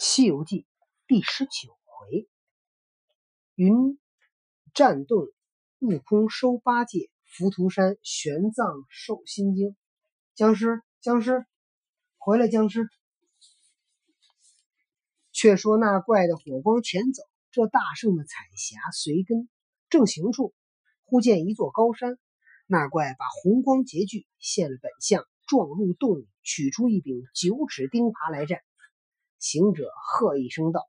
《西游记》第十九回，云战洞，悟空收八戒，浮屠山玄奘受心经。僵尸，僵尸，回来！僵尸。却说那怪的火光前走，这大圣的彩霞随跟。正行处，忽见一座高山。那怪把红光截聚，现了本相，撞入洞里，取出一柄九齿钉耙来战。行者喝一声道：“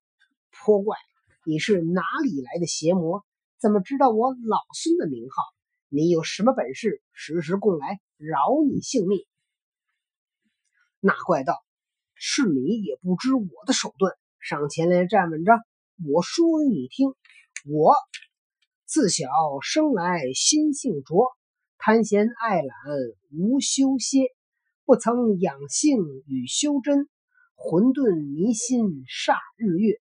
泼怪，你是哪里来的邪魔？怎么知道我老孙的名号？你有什么本事？时时供来，饶你性命。”那怪道：“是你也不知我的手段，上前来站稳着，我说你听。我自小生来心性浊，贪闲爱懒无休歇，不曾养性与修真。”混沌迷心煞日月，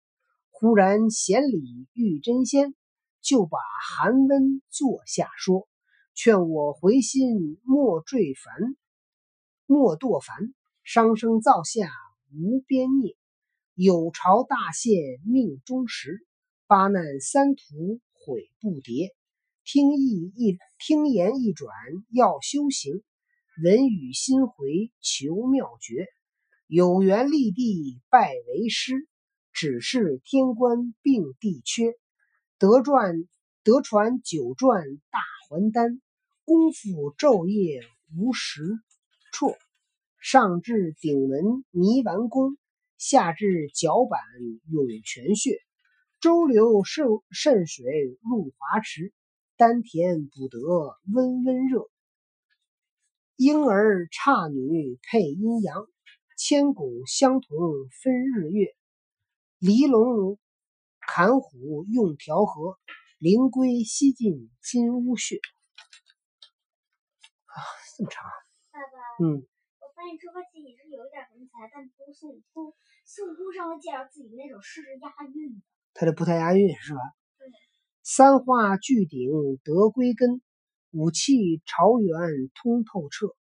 忽然闲里遇真仙，就把寒温坐下说，劝我回心莫坠凡，莫堕凡，伤生造下无边孽，有朝大限命中时，八难三途悔不迭。听意一听言一转要修行，闻语心回求妙诀。有缘立地拜为师，只是天官并地缺。得传得传九转大还丹，功夫昼夜无时辍。上至顶门泥丸宫，下至脚板涌泉穴。周流渗渗水入华池，丹田补得温温热。婴儿刹女配阴阳。千古相同分日月，离龙砍虎用调和，灵龟西进金乌穴。啊，这么长。爸爸，嗯，我发现猪八戒也是有一点文采，但不如孙悟空。孙悟空上回介绍自己那首诗是押韵的。他这不太押韵是吧？对。三花聚顶得归根，五气朝元通透彻。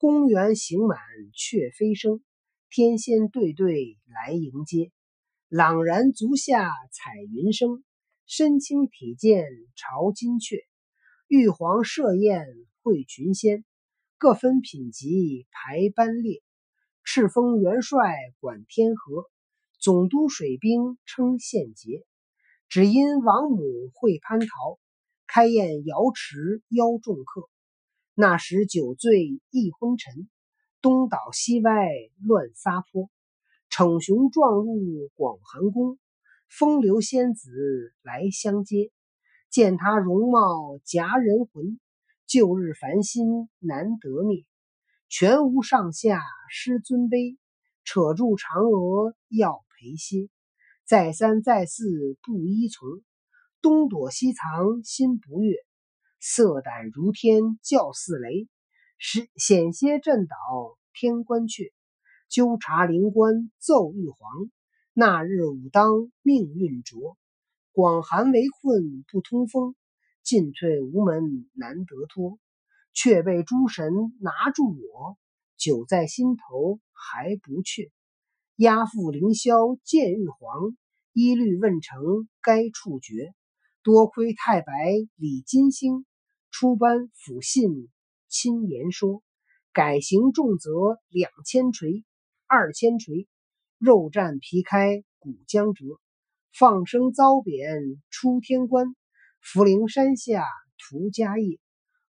公园行满雀飞升，天仙对对来迎接。朗然足下彩云生，身轻体健朝金阙。玉皇设宴会群仙，各分品级排班列。赤峰元帅管天河，总督水兵称献节。只因王母会蟠桃，开宴瑶池邀众客。那时酒醉一昏沉，东倒西歪乱撒泼。逞雄撞入广寒宫，风流仙子来相接。见他容貌夹人魂，旧日烦心难得灭。全无上下失尊卑，扯住嫦娥要陪歇。再三再四不依从，东躲西藏心不悦。色胆如天叫似雷，时险些震倒天官阙。纠察灵官奏玉皇，那日武当命运浊。广寒为困不通风，进退无门难得脱。却被诸神拿住我，酒在心头还不却。押赴凌霄见玉皇，一律问成该处决。多亏太白李金星。出班抚信亲言说，改行重责两千锤，二千锤，肉绽皮开骨将折，放生遭贬出天关，福陵山下图家业。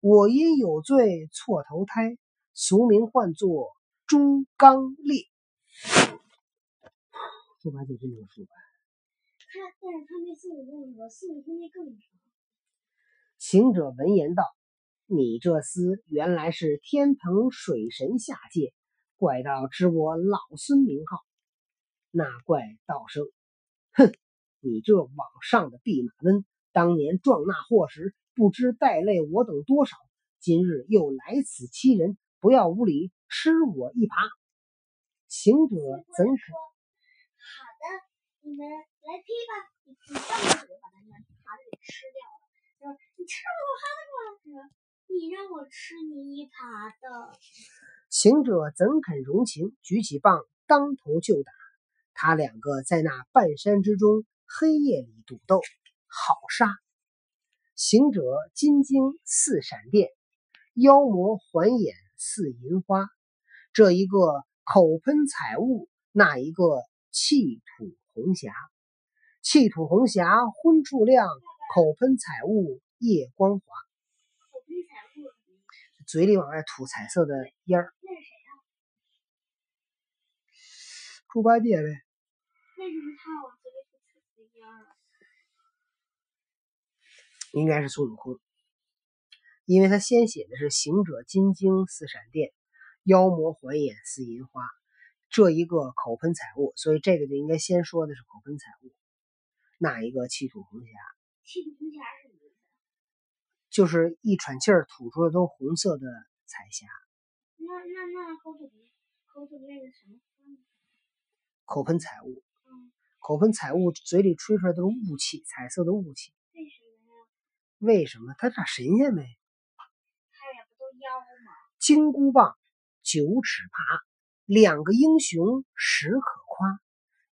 我因有罪错投胎，俗名唤作朱刚烈。猪八戒真能说。他但是他那孙悟空说，孙悟空那更长。行者闻言道：“你这厮原来是天蓬水神下界，怪道知我老孙名号。”那怪道声：“哼，你这网上的弼马温，当年撞那货时，不知带累我等多少，今日又来此欺人，不要无礼，吃我一耙。”行者怎可？好的，你们来劈吧！你上来就把他那耙子给吃掉了。你吃了我耙子干嘛？你让我吃你一耙的。行者怎肯容情？举起棒，当头就打。他两个在那半山之中黑夜里赌斗，好杀！行者金睛似闪电，妖魔环眼似银花。这一个口喷彩雾，那一个气吐红霞。气吐红霞昏处亮，口喷彩雾夜光华。嘴里往外吐彩色的烟儿。猪八戒呗，为什么他往嘴里吐？应该是孙悟空，因为他先写的是行者金睛似闪电，妖魔环眼似银花，这一个口喷彩雾，所以这个就应该先说的是口喷彩雾。那一个气吐红霞，气吐红霞是什么意思？就是一喘气儿吐出的都是红色的彩霞。那那那口吐口吐那个什么？口喷彩雾，嗯，口喷彩雾，嘴里吹出来都是雾气，彩色的雾气。为什么呀？为什么？他俩神仙呗。他俩不都妖吗？金箍棒，九尺耙，两个英雄实可夸。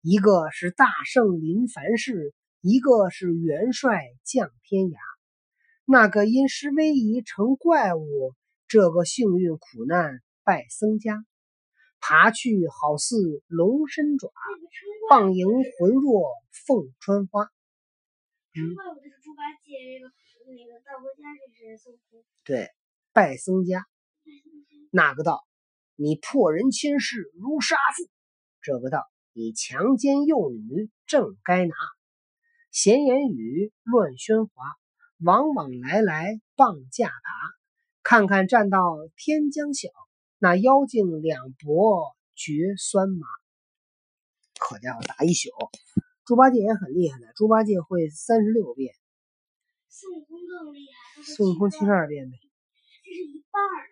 一个是大圣临凡世，一个是元帅降天涯。那个因施威仪成怪物，这个幸运苦难拜僧家。爬去好似龙身爪，棒迎魂若凤穿花。嗯怪物的是猪八戒，这个那个道国家这是孙悟空。对，拜僧家。那个道，你破人亲事如杀父；这个道，你强奸幼女正该拿。闲言语乱喧哗，往往来来棒架爬。看看站到天将晓，那妖精两脖绝酸麻。可家伙，打一宿。猪八戒也很厉害的，猪八戒会三十六变，孙悟空更厉害，孙悟空七七十二变呗。这是一半儿。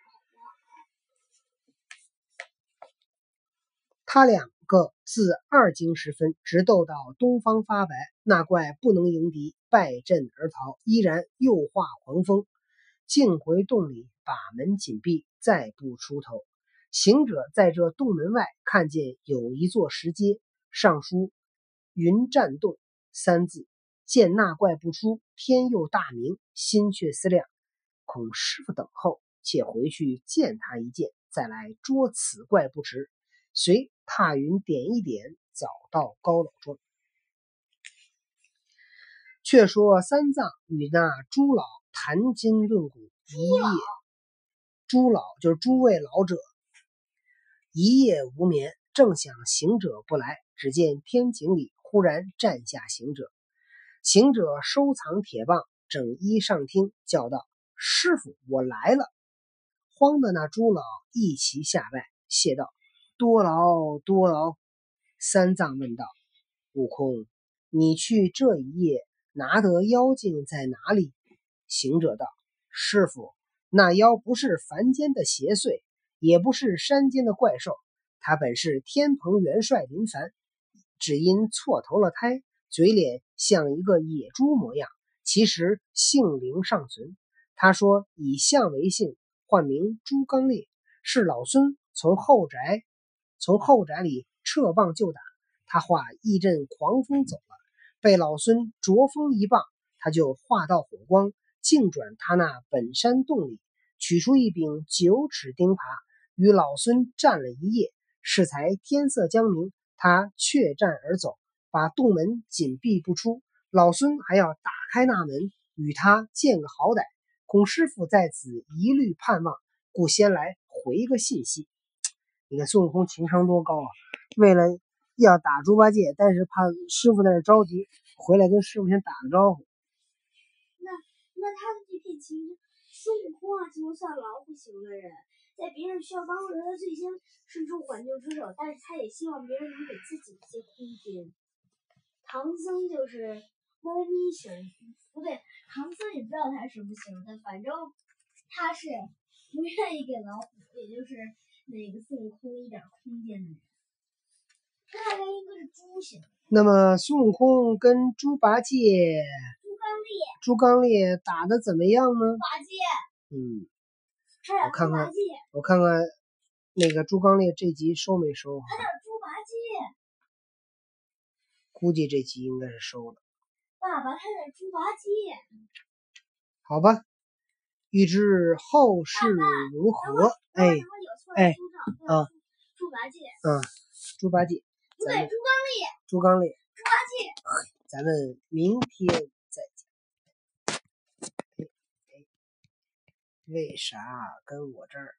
他两个自二更时分，直斗到东方发白，那怪不能迎敌，败阵而逃，依然又化狂风，径回洞里，把门紧闭，再不出头。行者在这洞门外看见有一座石阶，上书“云栈洞”三字。见那怪不出，天又大明，心却思量，恐师傅等候，且回去见他一见，再来捉此怪不迟。随踏云点一点，早到高老庄。却说三藏与那朱老谈经论古一夜，朱老就是诸位老者，一夜无眠，正想行者不来，只见天井里忽然站下行者。行者收藏铁棒，整衣上厅，叫道：“师傅，我来了。”慌的那朱老一齐下拜，谢道：“多劳多劳。”三藏问道：“悟空，你去这一夜拿得妖精在哪里？”行者道：“师傅，那妖不是凡间的邪祟，也不是山间的怪兽，他本是天蓬元帅临凡，只因错投了胎，嘴脸像一个野猪模样，其实性灵尚存。他说以相为姓，唤名朱刚烈，是老孙从后宅从后宅里撤棒就打，他化一阵狂风走了，被老孙着风一棒，他就化道火光，径转他那本山洞里，取出一柄九尺钉耙，与老孙战了一夜，适才天色将明，他却战而走，把洞门紧闭不出。老孙还要打开那门，与他见个好歹。孔师傅在此一律盼望，故先来回个信息。你看孙悟空情商多高啊！为了要打猪八戒，但是怕师傅在这着急，回来跟师傅先打个招呼。那那他的这片情，孙悟空啊，就算老虎型的人，在别人需要帮助他最先伸出挽救之手，但是他也希望别人能给自己一些空间。唐僧就是猫咪型，不对，唐僧也不知道他什么型的，反正他是不愿意给老虎，也就是那个孙悟空一点空间的人。他大概应该是猪型，那么孙悟空跟猪八戒、猪刚烈，猪刚烈打的怎么样呢？八戒，嗯，我看看我看看那个猪刚烈这集收没收？猪八戒，估计这集应该是收了。爸爸，他在猪八戒。好吧，预知后事如何？哎哎啊，猪八戒。嗯，猪八戒。不对，猪刚鬣。猪刚鬣。猪八戒。咱们明天再讲。哎哎，为啥跟我这儿？